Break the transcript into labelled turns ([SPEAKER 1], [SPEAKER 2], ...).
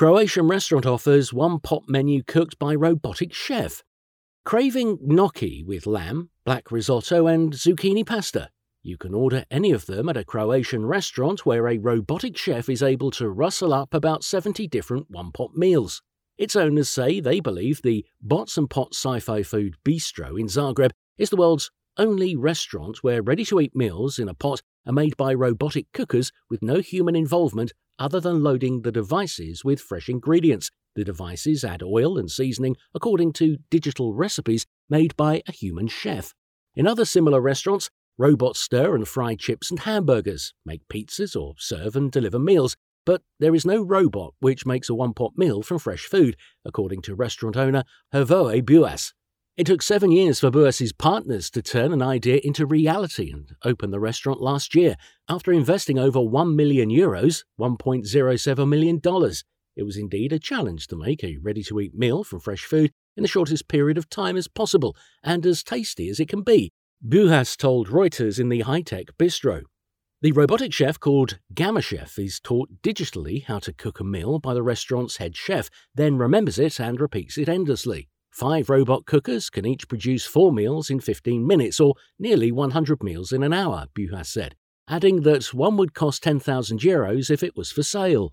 [SPEAKER 1] Croatian restaurant offers one pot menu cooked by robotic chef. Craving gnocchi with lamb, black risotto, and zucchini pasta. You can order any of them at a Croatian restaurant where a robotic chef is able to rustle up about 70 different one pot meals. Its owners say they believe the Bots and Pots Sci Fi Food Bistro in Zagreb is the world's only restaurants where ready to eat meals in a pot are made by robotic cookers with no human involvement other than loading the devices with fresh ingredients. The devices add oil and seasoning according to digital recipes made by a human chef. In other similar restaurants, robots stir and fry chips and hamburgers, make pizzas, or serve and deliver meals. But there is no robot which makes a one pot meal from fresh food, according to restaurant owner Hrvoje Bujas. It took seven years for Bujas's partners to turn an idea into reality and open the restaurant last year after investing over 1 million euros, $1.07 million. It was indeed a challenge to make a ready to eat meal from fresh food in the shortest period of time as possible and as tasty as it can be, Bujas told Reuters in the high tech bistro. The robotic chef called GammaChef is taught digitally how to cook a meal by the restaurant's head chef, then remembers it and repeats it endlessly. Five robot cookers can each produce four meals in 15 minutes, or nearly 100 meals in an hour, Bujas said, adding that one would cost 10,000 euros if it was for sale.